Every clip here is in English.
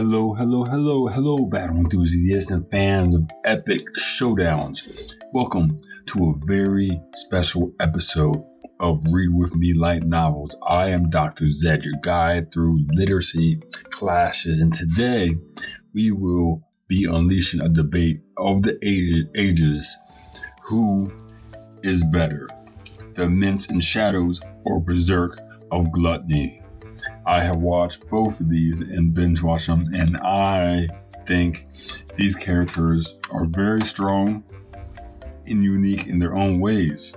Hello, hello, hello, hello, battle enthusiasts and fans of epic showdowns. Welcome to a very special episode of Read With Me Light Novels. I am Dr. Zed, your guide through literacy clashes, and today we will be unleashing a debate of the ages who is better, the Eminence in Shadows or Berserk of Gluttony. I have watched both of these and binge watched them, and I think these characters are very strong and unique in their own ways.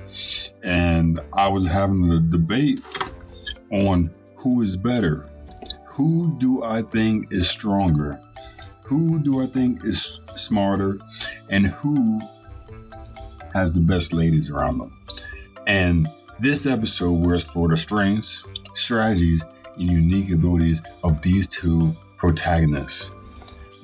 And I was having a debate on who is better. Who do I think is stronger? Who do I think is smarter? And who has the best ladies around them? And this episode will explore the strengths, strategies, unique abilities of these two protagonists.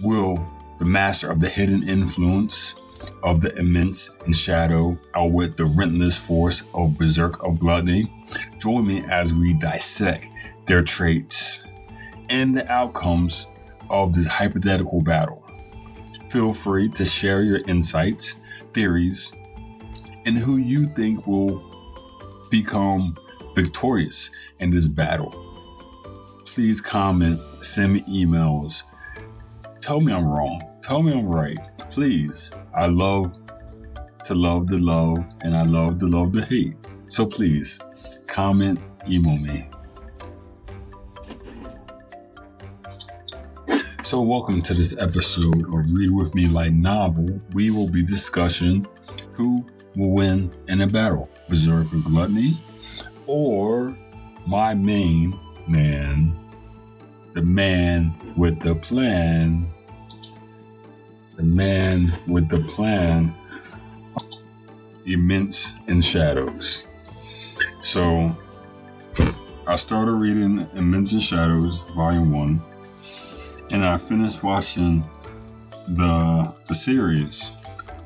Will the master of the hidden influence of the Eminence in Shadow outwit the relentless force of berserk of gluttony? Join me as we dissect their traits and the outcomes of this hypothetical battle. Feel free to share your insights, theories, and who you think will become victorious in this battle please comment, send me emails. Tell me I'm wrong. Tell me I'm right. Please. I love to love the love and I love to love the hate. So please comment, email me. So, welcome to this episode of Read With Me Light Novel. We will be discussing who will win in a battle Berserk of Gluttony, or my main man, the man with the plan, the man with the plan, Eminence in Shadows. So I started reading Eminence in Shadows, Volume One, and I finished watching the the series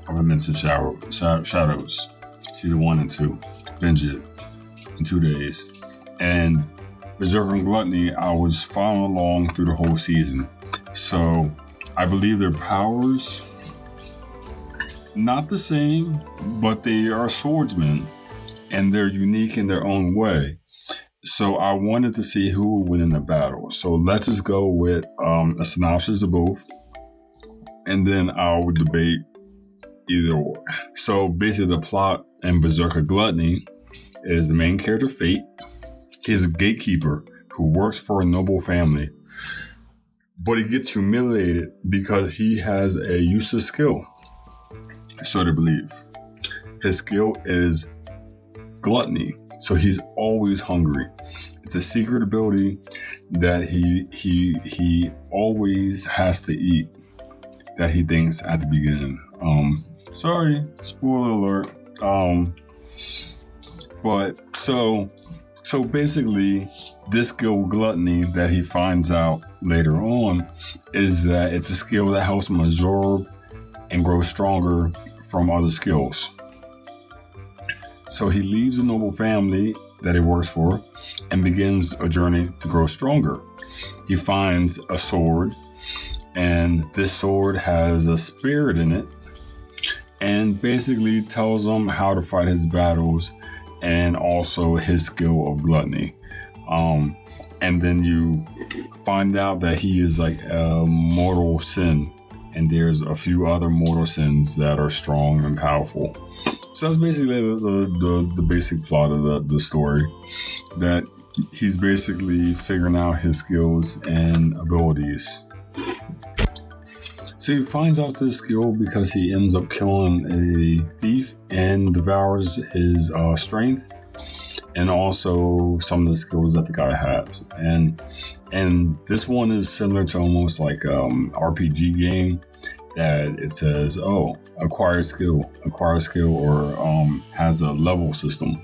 of Eminence in Shadow, Shadows, season one and two. Binge it in two days, and Berserk Gluttony, I was following along through the whole season. So I believe their powers not the same, but they are swordsmen and they're unique in their own way. So I wanted to see who would win in the battle. So let's just go with um, a synopsis of both, and then I will debate either or. So basically, the plot in Berserk of Gluttony is the main character Fate He's a gatekeeper who works for a noble family, but he gets humiliated because he has a useless skill. So to believe. His skill is gluttony, so he's always hungry. It's a secret ability that he he he always has to eat that he thinks at the beginning. Um sorry, spoiler alert. Um but so so basically, this skill gluttony that he finds out later on is that it's a skill that helps him absorb and grow stronger from other skills. So he leaves the noble family that he works for and begins a journey to grow stronger. He finds a sword, and this sword has a spirit in it, and basically tells him how to fight his battles and also his skill of gluttony. Um, and then you find out that he is like a mortal sin, and there's a few other mortal sins that are strong and powerful. So that's basically the, the, the, the basic plot of the, the story. That he's basically figuring out his skills and abilities so he finds out this skill because he ends up killing a thief and devours his uh, strength and also some of the skills that the guy has. And and this one is similar to almost like um RPG game that it says, oh, acquire skill, acquire skill, or um, has a level system.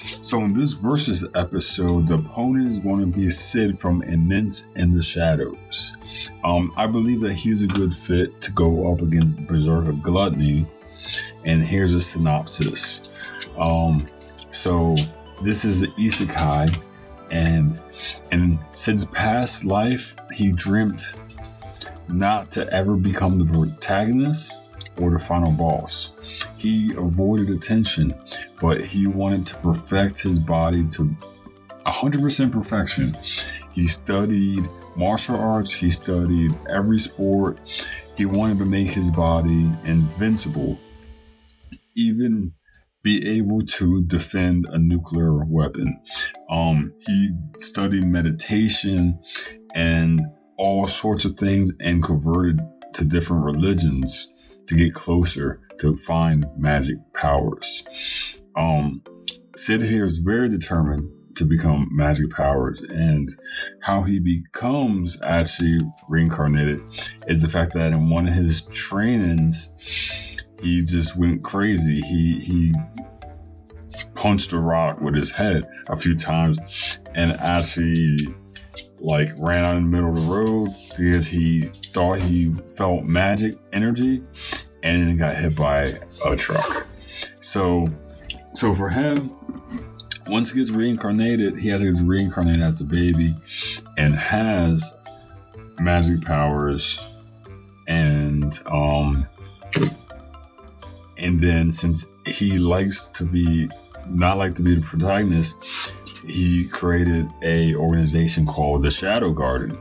So in this versus episode, the opponent is going to be Sid from Eminence in the Shadows. Um, I believe that he's a good fit to go up against Berserk of Gluttony. And here's a synopsis. Um, so this is the Isekai, and and Sid's past life, he dreamt not to ever become the protagonist or the final boss. He avoided attention, but he wanted to perfect his body to 100% perfection. He studied martial arts, he studied every sport. He wanted to make his body invincible, even be able to defend a nuclear weapon. Um, he studied meditation and all sorts of things and converted to different religions to get closer to find magic powers. Um, Sid here is very determined to become magic powers and how he becomes actually reincarnated is the fact that in one of his trainings he just went crazy he he punched a rock with his head a few times and actually like ran out in the middle of the road because he thought he felt magic energy and then got hit by a truck. So so for him, once he gets reincarnated, he has to get reincarnated as a baby and has magic powers and um and then since he likes to be not like to be the protagonist, he created a organization called the Shadow Garden,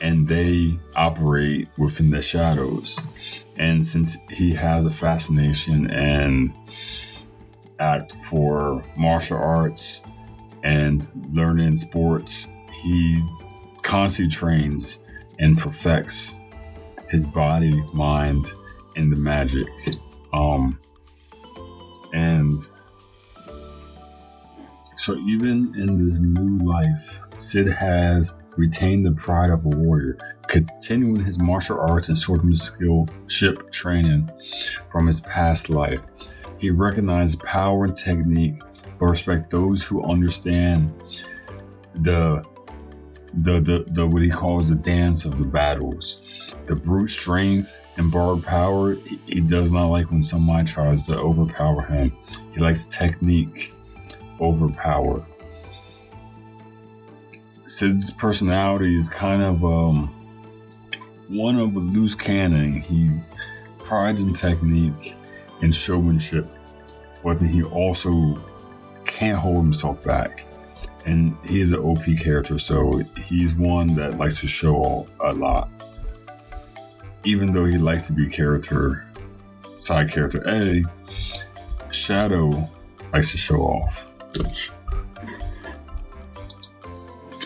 and they operate within the shadows. And since he has a fascination and act for martial arts and learning sports, he constantly trains and perfects his body, mind, and the magic. Um, and so even in this new life, Sid has retained the pride of a warrior, continuing his martial arts and swordsmanship training from his past life. He recognizes power and technique, but respect those who understand the the, the, the what he calls the dance of the battles. The brute strength and borrowed power, he, he does not like when somebody tries to overpower him. He likes technique over power. Sid's personality is kind of um, one of a loose cannon. He prides in technique and showmanship, but then he also can't hold himself back. And he's an OP character, so he's one that likes to show off a lot. Even though he likes to be character, side character A, Shadow likes to show off.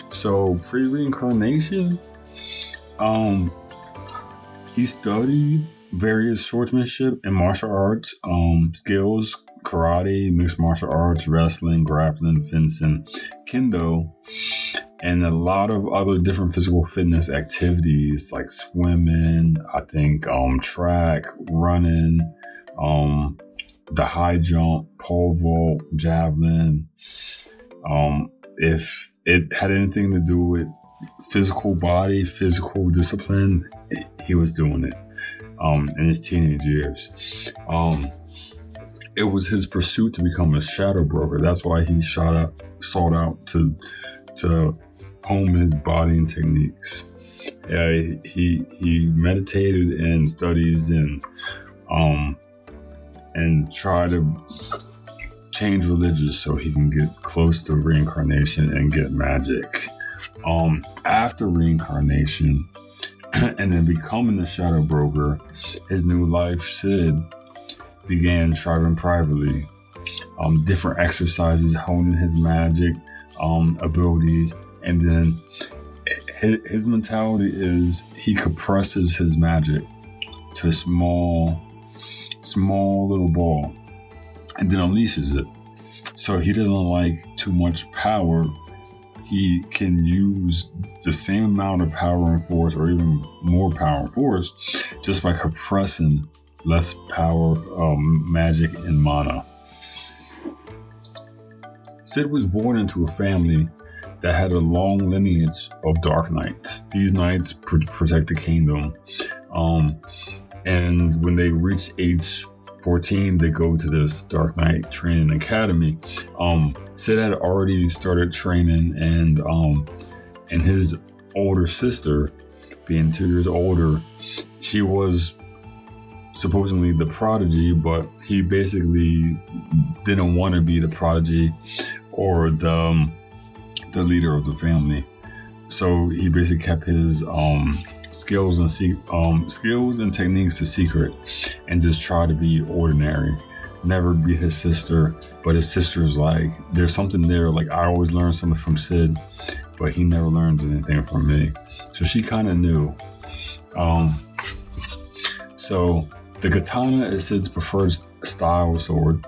So pre reincarnation, um, he studied various swordsmanship and martial arts um, skills karate, mixed martial arts, wrestling, grappling, fencing, kendo, and a lot of other different physical fitness activities like swimming, I think um, track, running, um, the high jump, pole vault, javelin. Um, if it had anything to do with physical body, physical discipline, he was doing it um, in his teenage years. Um, it was his pursuit to become a shadow broker. That's why he shot out, sought out to to hone his body and techniques. Yeah, he he meditated and studies and um, and try to change religions so he can get close to reincarnation and get magic. Um, after reincarnation and then becoming the shadow broker, his new life, Sid, began traveling privately. Um, different exercises, honing his magic um, abilities, and then his, his mentality is he compresses his magic to a small small little ball and then unleashes it. So he doesn't like too much power. He can use the same amount of power and force, or even more power and force, just by compressing less power, um, magic, and mana. Sid was born into a family that had a long lineage of dark knights. These knights pr- protect the kingdom. Um, and when they reach age 14, they go to this Dark Knight Training Academy. Um, Sid had already started training and um, and his older sister, being two years older, she was supposedly the prodigy, but he basically didn't want to be the prodigy or the um, the leader of the family. So he basically kept his um, skills and se- um, skills and techniques a secret, and just tried to be ordinary. Never be his sister, but his sister's like, there's something there. Like I always learn something from Sid, but he never learns anything from me. So she kind of knew. Um, so the katana is Sid's preferred style sword.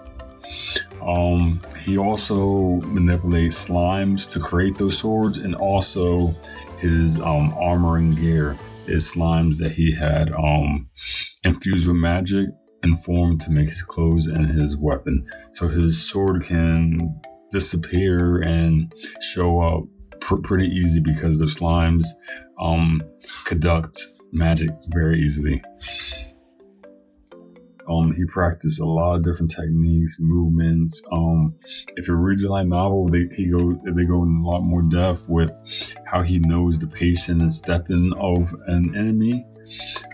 Um, he also manipulates slimes to create those swords, and also his um, armor and gear is slimes that he had um, infused with magic and formed to make his clothes and his weapon. So his sword can disappear and show up pr- pretty easy because the slimes um, conduct magic very easily. Um, he practiced a lot of different techniques, movements. Um, if you read the light novel, they he go they go in a lot more depth with how he knows the pacing and stepping of an enemy.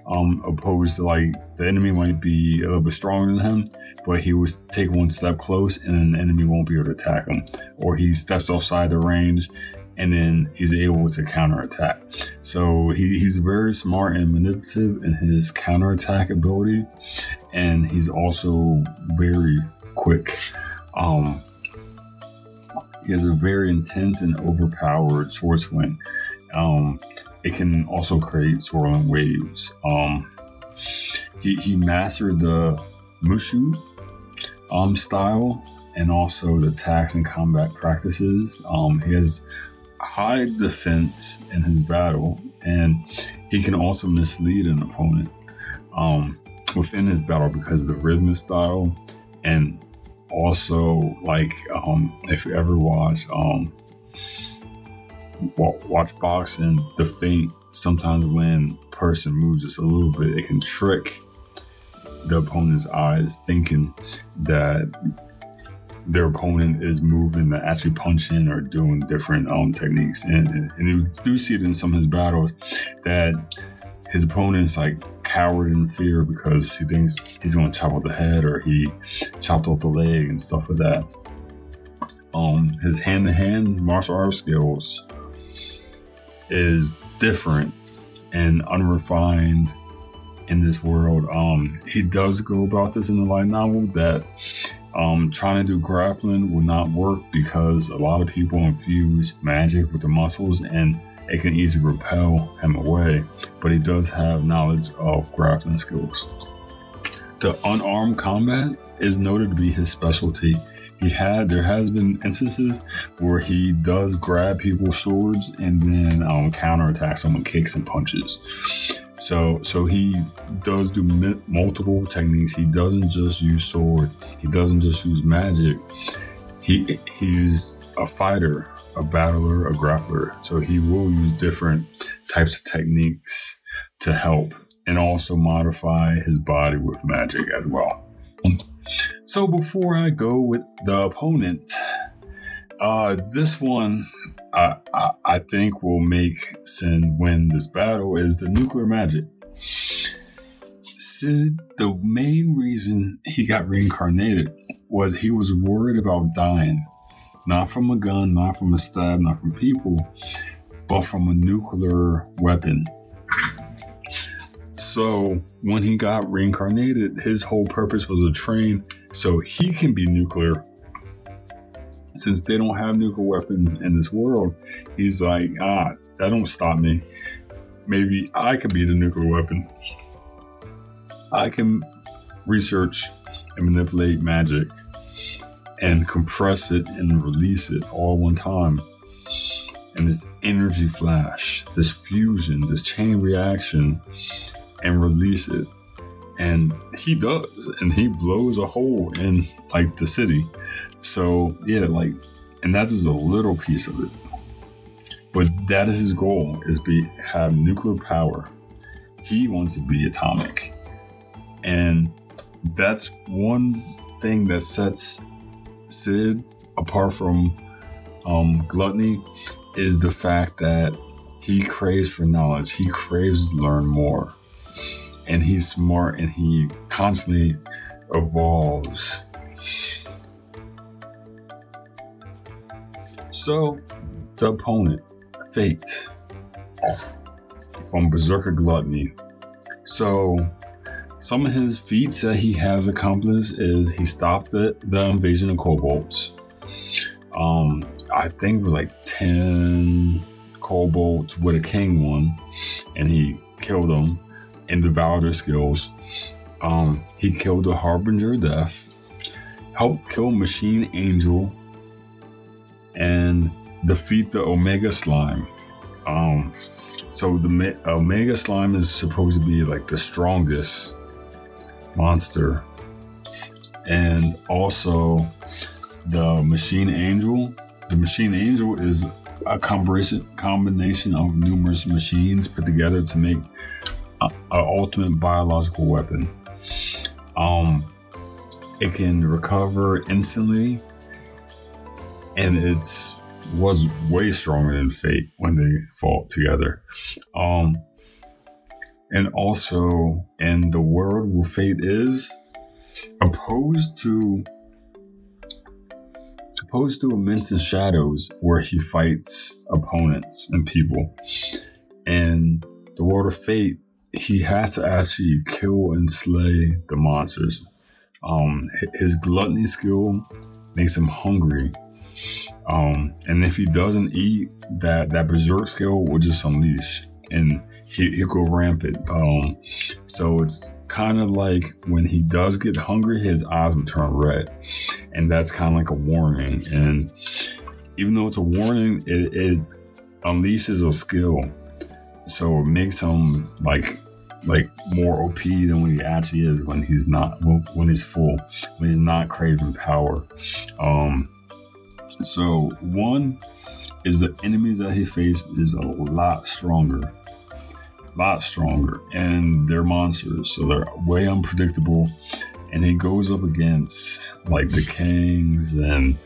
Um, opposed to like the enemy might be a little bit stronger than him, but he would take one step close and an enemy won't be able to attack him, or he steps outside the range and then he's able to counterattack. So he, he's very smart and manipulative in his counterattack ability, and he's also very quick. Um, he has a very intense and overpowered sword swing. Um, it can also create swirling waves. Um, he, he mastered the Mushu um, style and also the attacks and combat practices. Um, he has high defense in his battle, and he can also mislead an opponent um, within his battle because the rhythm style, and also like um, if you ever watch um, watch boxing, the feint sometimes when person moves just a little bit, it can trick the opponent's eyes, thinking that their opponent is moving actually punching or doing different um, techniques. And, and you do see it in some of his battles that his opponent is like coward in fear because he thinks he's going to chop off the head or he chopped off the leg and stuff like that. Um, his hand to hand martial arts skills is different and unrefined in this world. Um, he does go about this in the light novel that um, trying to do grappling would not work because a lot of people infuse magic with the muscles and it can easily repel him away. But he does have knowledge of grappling skills. The unarmed combat is noted to be his specialty. He had there has been instances where he does grab people's swords and then um, counterattack someone kicks and punches. So so he does do multiple techniques. He doesn't just use sword. He doesn't just use magic. He he's a fighter, a battler, a grappler. So he will use different types of techniques to help and also modify his body with magic as well. So before I go with the opponent, uh, this one I, think will make Sin win this battle is the nuclear magic. Sid, the main reason he got reincarnated was he was worried about dying. Not from a gun, not from a stab, not from people, but from a nuclear weapon. So when he got reincarnated, his whole purpose was to train so he can be nuclear since they don't have nuclear weapons in this world, he's like, ah, that don't stop me. Maybe I could be the nuclear weapon. I can research and manipulate magic and compress it and release it all one time. And this energy flash, this fusion, this chain reaction, and release it. And he does, and he blows a hole in like the city. So yeah, like, and that's just a little piece of it. But that is his goal: is be have nuclear power. He wants to be atomic, and that's one thing that sets Sid apart from um, Gluttony is the fact that he craves for knowledge. He craves to learn more. And he's smart and he constantly evolves. So, the opponent, Fate, from Berserk of Gluttony. So, some of his feats that he has accomplished is he stopped the, the invasion of kobolds. Um, I think it was like 10 kobolds with a king one, and he killed them and devoured their skills. Um, he killed the Harbinger Death, helped kill Machine Angel, and defeat the Omega Slime. Um, so the Omega Slime is supposed to be like the strongest monster, and also the Machine Angel. The Machine Angel is a combination combination of numerous machines put together to make an ultimate biological weapon. Um, it can recover instantly, and it's was way stronger than Fate when they fought together. Um, and also in the world where Fate is, opposed to opposed to Eminence Shadows, where he fights opponents and people. And the world of Fate, he has to actually kill and slay the monsters. Um, his gluttony skill makes him hungry. Um, and if he doesn't eat, that that berserk skill will just unleash, and he, he'll go rampant. Um, so it's kind of like when he does get hungry, his eyes will turn red, and that's kind of like a warning. And even though it's a warning, it, it unleashes a skill, so it makes him like like more OP than when he actually is when he's not when he's full when he's not craving power. Um, so one is the enemies that he faced is a lot stronger a lot stronger and they're monsters so they're way unpredictable and he goes up against like the kings and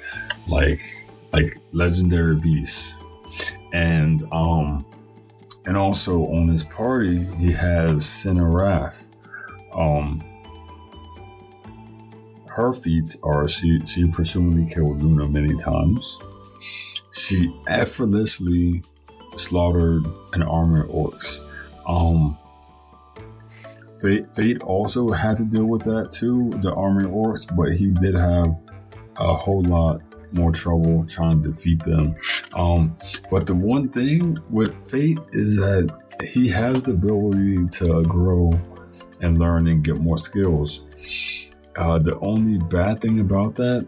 like like legendary beasts. And um and also on his party he has Cynarath um her feats are she she presumably killed Luna many times she effortlessly slaughtered an army of orcs um, Fate, Fate also had to deal with that too, the army of orcs, but he did have a whole lot more trouble trying to defeat them. Um, but the one thing with Fate is that he has the ability to grow and learn and get more skills. Uh, the only bad thing about that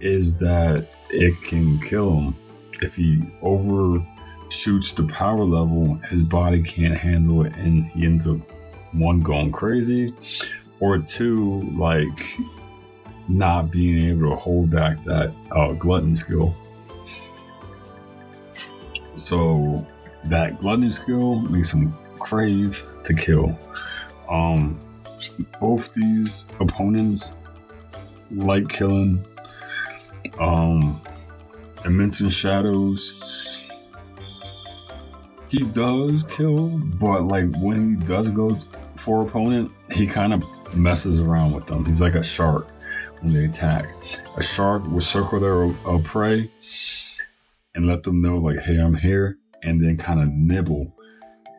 is that it can kill him if he overshoots the power level, his body can't handle it, and he ends up one going crazy, or two like not being able to hold back that uh, glutton skill. So that glutton skill makes him crave to kill. Um, both these opponents like killing. Um, Eminence Shadows he does kill, but like when he does go for opponent, he kind of messes around with them. He's like a shark when they attack. A shark will circle their uh, prey and let them know, like, hey, I'm here, and then kind of nibble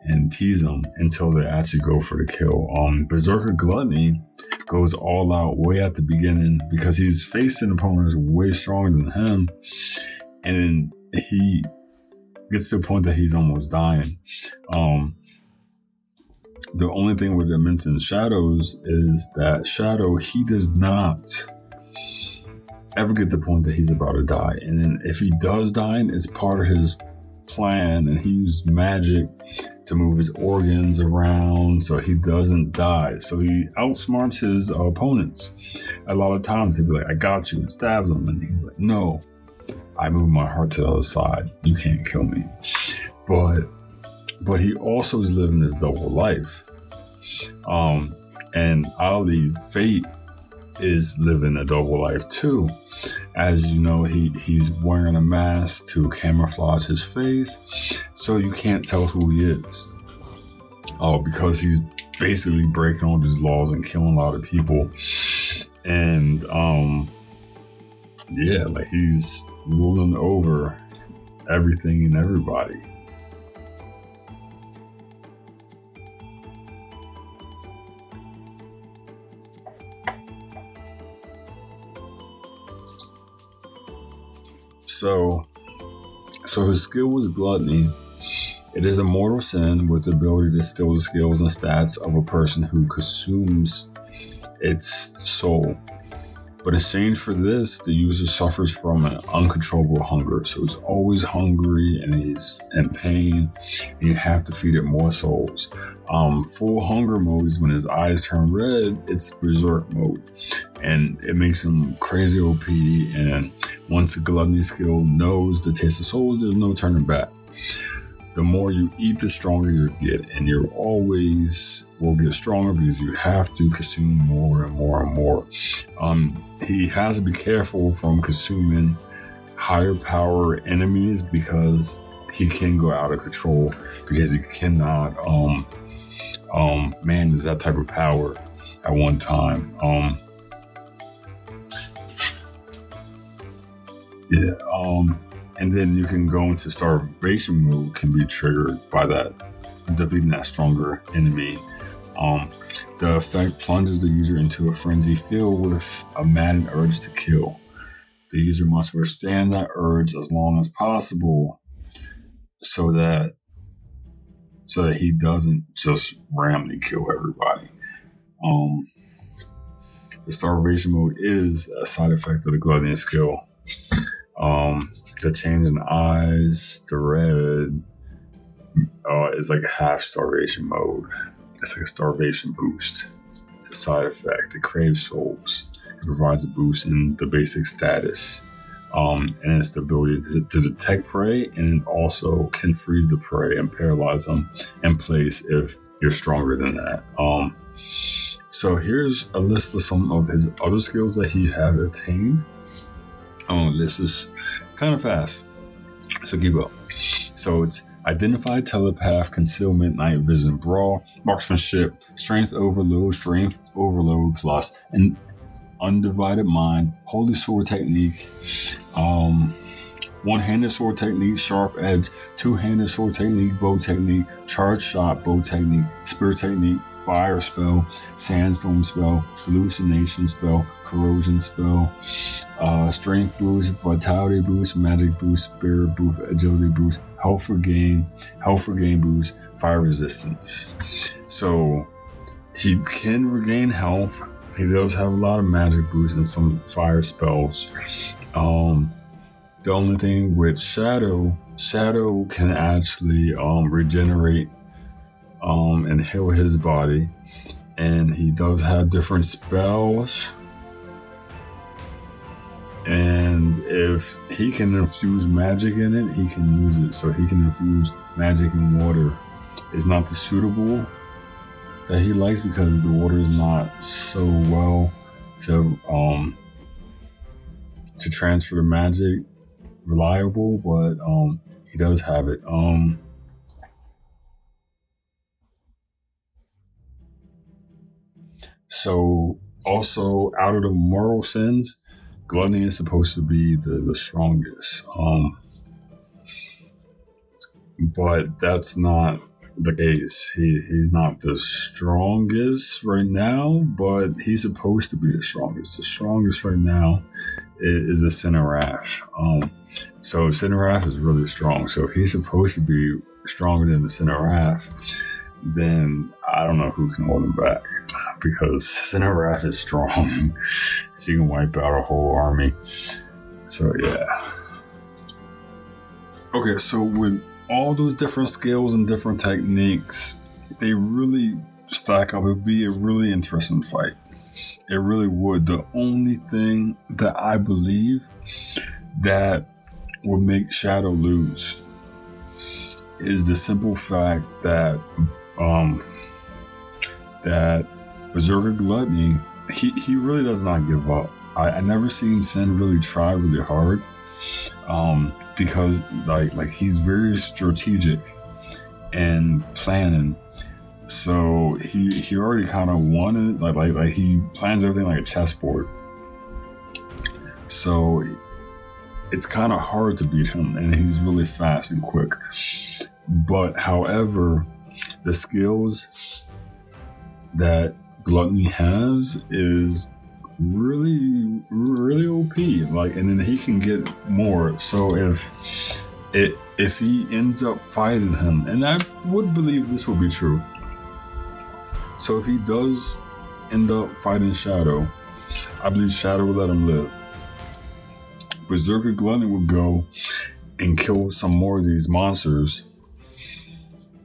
and tease them until they actually go for the kill. Um, Berserk of Gluttony goes all out way at the beginning because he's facing opponents way stronger than him, and he gets to the point that he's almost dying. Um, the only thing with Dimension Shadows is that Shadow, he does not ever get the point that he's about to die. And then if he does die, it's part of his plan, and he used magic to move his organs around so he doesn't die. So he outsmarts his opponents. A lot of times he'd be like, I got you, and stabs them. And he's like, No, I move my heart to the other side. You can't kill me. But but he also is living this double life. Um, and Ali, fate is living a double life too. As you know, he, he's wearing a mask to camouflage his face, so you can't tell who he is. Oh, because he's basically breaking all these laws and killing a lot of people. And um yeah, like he's ruling over everything and everybody. So, so his skill was gluttony. It is a mortal sin with the ability to steal the skills and stats of a person who consumes its soul. But in exchange for this, the user suffers from an uncontrollable hunger. So it's always hungry and he's in pain, and you have to feed it more souls. Um, full hunger mode is when his eyes turn red, it's berserk mode. And it makes him crazy OP. And once the gluttony skill knows the taste of souls, there's no turning back the more you eat, the stronger you get. And you always will get stronger because you have to consume more and more and more. Um, he has to be careful from consuming higher power enemies because he can go out of control because he cannot um, um, manage that type of power at one time. Um, yeah. Um, and then you can go into starvation mode can be triggered by that defeating that stronger enemy. Um, the effect plunges the user into a frenzy filled with a maddened urge to kill. The user must withstand that urge as long as possible so that so that he doesn't just randomly kill everybody. Um, the starvation mode is a side effect of the gluttony skill um, the change in eyes, the red, uh, is like half starvation mode. It's like a starvation boost. It's a side effect. It craves souls. It provides a boost in the basic status. Um, and it's the ability to, to, detect prey and also can freeze the prey and paralyze them in place if you're stronger than that. Um, so here's a list of some of his other skills that he had attained. Oh, this is kind of fast. So keep up. So it's identified telepath, concealment, night vision, brawl, marksmanship, strength overload, strength overload plus, and undivided mind, holy sword technique, um, one-handed sword technique, sharp edge, two-handed sword technique, bow technique, charge shot, bow technique, spear technique, fire spell, sandstorm spell, hallucination spell, corrosion spell, uh, strength boost, vitality boost, magic boost, spirit boost, agility boost, health for gain, health for gain boost, fire resistance. So he can regain health. He does have a lot of magic boosts and some fire spells. Um, the only thing with Shadow, Shadow can actually um, regenerate um, and heal his body. And he does have different spells. And if he can infuse magic in it, he can use it. So he can infuse magic in water. It's not the suitable that he likes because the water is not so well to um to transfer the magic reliable, but um he does have it. Um So also out of the moral sins, gluttony is supposed to be the, the strongest. Um, but that's not the case. He he's not the strongest right now, but he's supposed to be the strongest. The strongest right now is, is a Cinerath. Um, so Cinerath is really strong. So he's supposed to be stronger than the Cinerath, then I don't know who can hold him back because Cinerath is strong. she can wipe out a whole army. So yeah. Okay, so with all those different skills and different techniques, they really stack up. It'd be a really interesting fight. It really would. The only thing that I believe that would make Shadow lose is the simple fact that um that Berserk of Gluttony he he really does not give up. I, I never seen Sin really try really hard. Um, because like like he's very strategic and planning. So he he already kind of wanted like like like he plans everything like a chessboard. So it's kind of hard to beat him, and he's really fast and quick. But however, the skills that Gluttony has is really really OP. Like, and then he can get more. So if it if he ends up fighting him, and I would believe this will be true. So if he does end up fighting Shadow, I believe Shadow will let him live. Berserk of Gluttony would go and kill some more of these monsters.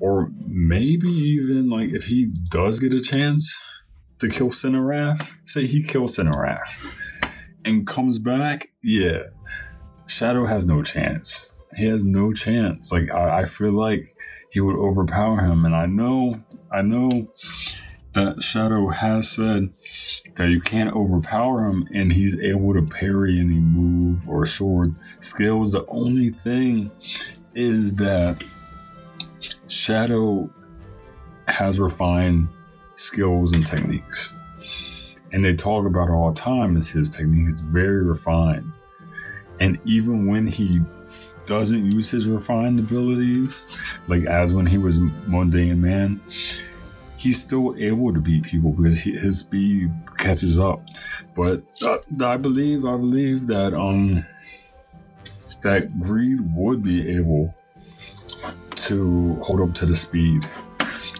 Or maybe even like if he does get a chance to kill Cinerath, say he kills Cinerath and comes back, yeah, Shadow has no chance. He has no chance. Like I, I feel like he would overpower him, and I know, I know that Shadow has said that you can't overpower him and he's able to parry any move or sword skills. The only thing is that Shadow has refined skills and techniques. And they talk about all the time is his technique is very refined. And even when he doesn't use his refined abilities, like as when he was mundane man, he's still able to beat people because he, his speed catches up. But uh, I believe, I believe that um that greed would be able to hold up to the speed.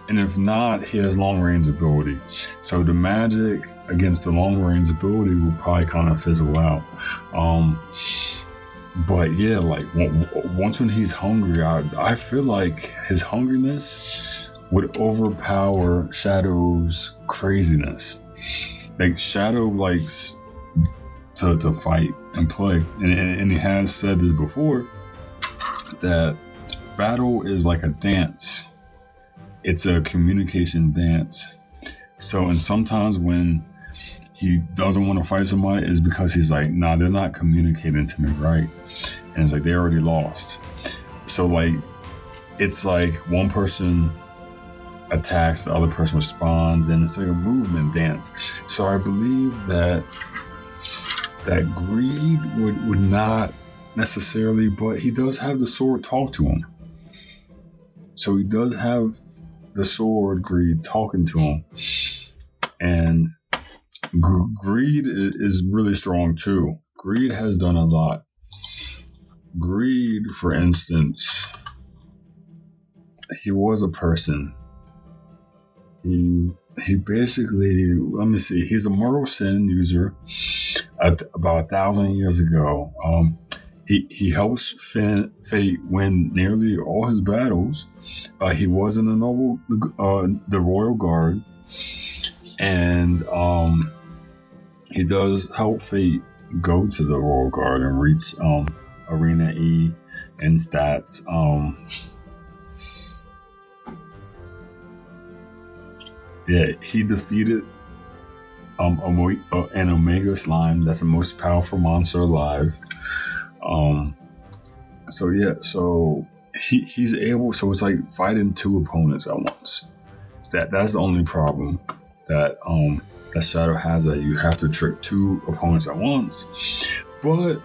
And if not, he has long range ability. So the magic against the long range ability will probably kind of fizzle out. Um, but yeah, like once when he's hungry, I, I feel like his hungriness would overpower Shadow's craziness. Like Shadow likes to, to fight and play, and, and, and he has said this before that battle is like a dance. It's a communication dance. So, and sometimes when he doesn't want to fight somebody is because he's like, nah, they're not communicating to me right. And it's like they already lost. So like it's like one person attacks, the other person responds, and it's like a movement dance. So I believe that that greed would, would not necessarily, but he does have the sword talk to him. So he does have the sword greed talking to him. And greed is, is really strong too. Greed has done a lot. Greed, for instance, he was a person he he basically let me see. He's a mortal sin user. At, about a thousand years ago, um, he he helps fin- Fate win nearly all his battles. Uh, he was in the noble, uh, the royal guard, and um, he does help Fate go to the royal guard and reach um, Arena E and stats. Um, Yeah, he defeated um, uh, an Omega slime. That's the most powerful monster alive. Um, so yeah, so he he's able. So it's like fighting two opponents at once. That that's the only problem that um that Shadow has. That you have to trick two opponents at once, but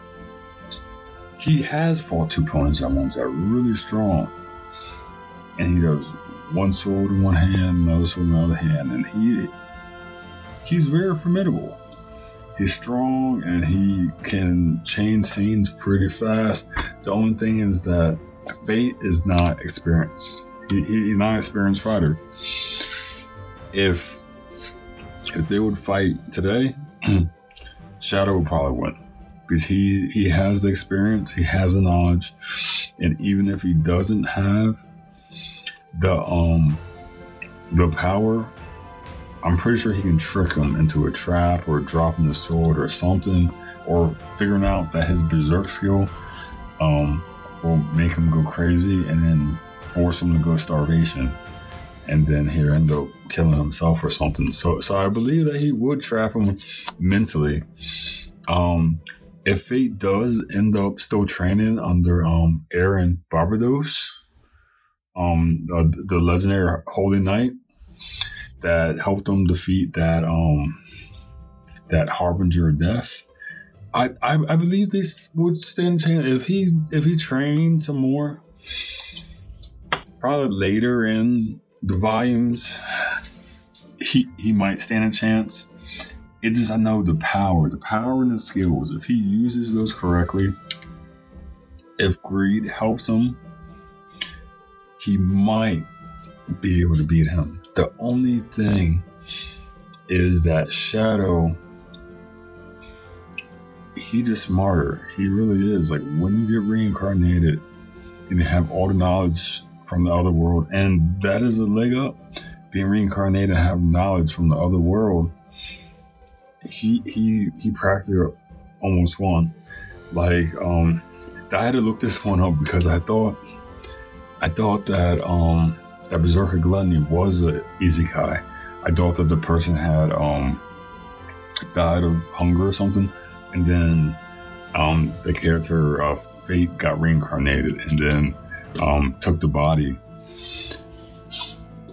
he has fought two opponents at once that are really strong, and he does one sword in one hand, another sword in the other hand, and he he's very formidable. He's strong and he can change scenes pretty fast. The only thing is that Fate is not experienced. He, he's not an experienced fighter. If if they would fight today, Shadow would probably win because he he has the experience, he has the knowledge, and even if he doesn't have the um the power i'm pretty sure he can trick him into a trap or dropping the sword or something or figuring out that his berserk skill um will make him go crazy and then force him to go starvation and then he'll end up killing himself or something. So, so I believe that he would trap him mentally. Um, if Fate does end up still training under um Aaron Barbatos, um the, the legendary Holy Knight that helped him defeat that um that harbinger of death. I, I, I believe this would stand chance if he if he trained some more. Probably later in the volumes, he he might stand a chance. It's just I know the power, the power and the skills. If he uses those correctly, if greed helps him, he might be able to beat him. The only thing is that Shadow he just smarter. He really is. Like when you get reincarnated and you have all the knowledge from the other world, and that is a leg up. Being reincarnated and have knowledge from the other world, he he he practically almost won. Like um, I had to look this one up because I thought I thought that um that Berserk of Gluttony was a isekai. I thought that the person had um died of hunger or something and then um, the character of Fate got reincarnated, and then um, took the body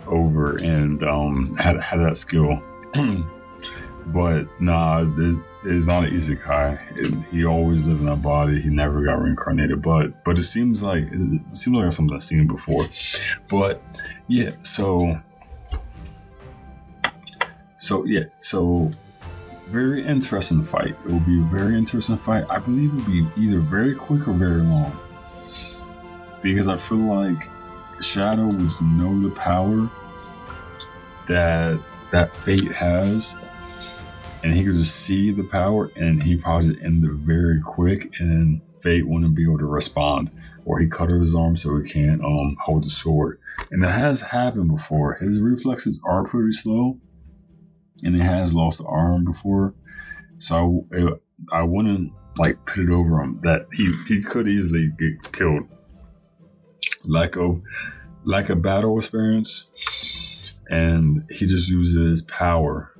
over and um, had had that skill. but nah, it, it's not an isekai. It, he always lived in that body. He never got reincarnated. But but it seems like it seems like something I've seen before. But yeah, so so yeah, so very interesting fight. It will be a very interesting fight. I believe it will be either very quick or very long. Because I feel like Shadow would know the power that that fate has. And he could just see the power and he probably end it very quick and Fate wouldn't be able to respond. Or he cut his arm so he can't um hold the sword. And that has happened before. His reflexes are pretty slow and he has lost an arm before. So it, I wouldn't like put it over him that he, he could easily get killed. Lack of lack of battle experience, and he just uses power.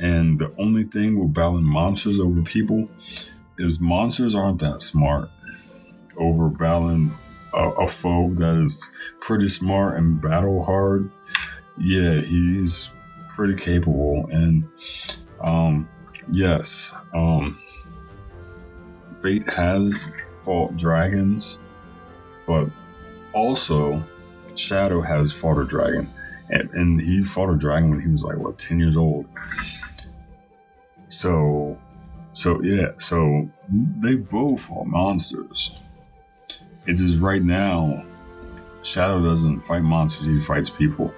And the only thing with battling monsters over people is monsters aren't that smart over battling a, a foe that is pretty smart and battle hard. Yeah, he's pretty capable. And um, yes, um, Fate has fought dragons, but also Shadow has fought a dragon. And, and he fought a dragon when he was like, what, 10 years old. So, so yeah, so they both are monsters. It's right now, Shadow doesn't fight monsters, he fights people.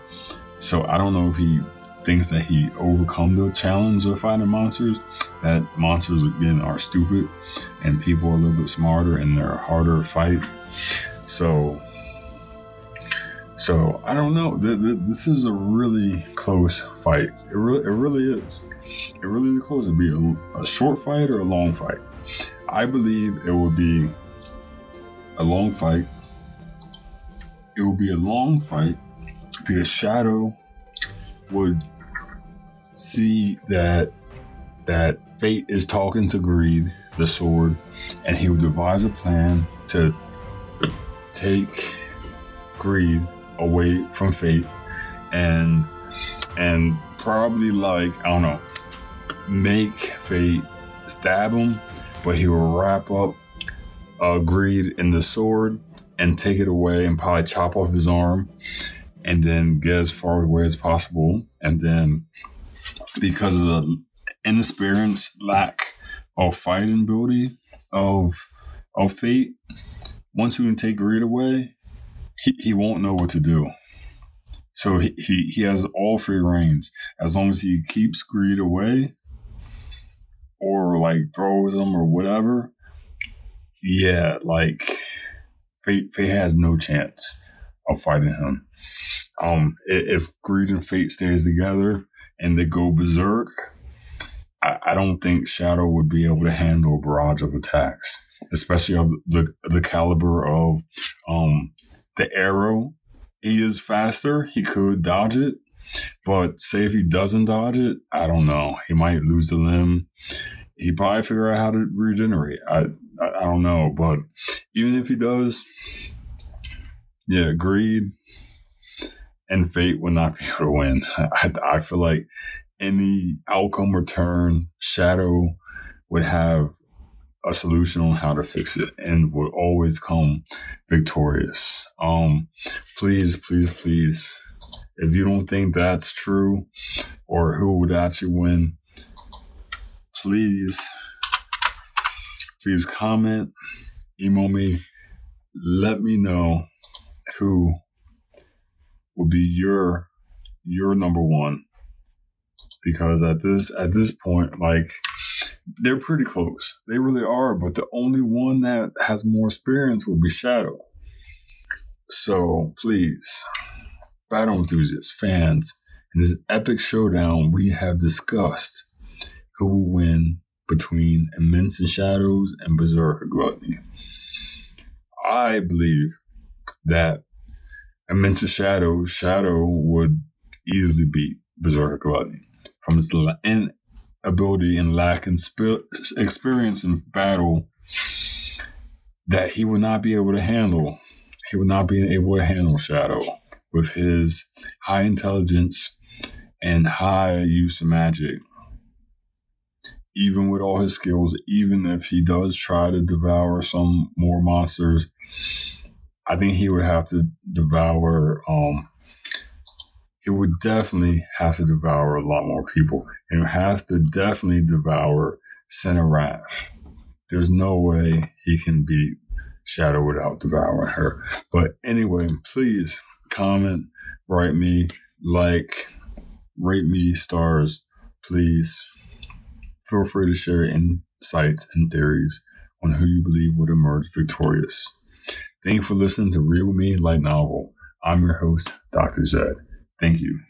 So I don't know if he thinks that he overcome the challenge of fighting monsters. That monsters again are stupid, and people are a little bit smarter and they're harder to fight. So, so I don't know. This is a really close fight. It really, it really is. It really is close. It'd be a, a short fight or a long fight. I believe it would be a long fight. It would be a long fight because Shadow would see that that fate is talking to greed, the sword, and he would devise a plan to take greed away from fate and and probably like I don't know make fate stab him, but he will wrap up uh, greed in the sword and take it away and probably chop off his arm and then get as far away as possible and then because of the inexperience, lack of fighting ability of of fate. Once we can take greed away, he, he won't know what to do. So he, he, he has all free range. As long as he keeps greed away or like throws them or whatever, yeah, like fate fate has no chance of fighting him. Um if greed and fate stays together, and they go berserk, I, I don't think Shadow would be able to handle a barrage of attacks, especially of the the caliber of um the arrow he is faster. He could dodge it. But say if he doesn't dodge it, I don't know. He might lose the limb. He probably figure out how to regenerate. I, I, I don't know. But even if he does, yeah, greed and fate will not be able to win. I, I feel like any outcome return, Shadow would have a solution on how to fix it and would always come victorious. Um, please, please, please, if you don't think that's true or who would actually win, please, please comment, email me, let me know who will be your your number one. Because at this at this point like they're pretty close. They really are but the only one that has more experience will be shadow. So please battle enthusiasts fans in this epic showdown we have discussed who will win between Eminence in Shadows and Berserk of Gluttony i believe that Eminence Shadow, Shadow would easily beat Berserk of Gluttony from his inability and lack in sp- experience in battle that he would not be able to handle. He would not be able to handle Shadow with his high intelligence and high use of magic. Even with all his skills, even if he does try to devour some more monsters, I think he would have to devour. Um, he would definitely have to devour a lot more people, and has to definitely devour Cinerath. There's no way he can beat Shadow without devouring her. But anyway, please comment, write me, like, rate me stars, please. Feel free to share insights and theories on who you believe would emerge victorious. Thank you for listening to Read With Me Light Novel. I'm your host, Dr. Zed. Thank you.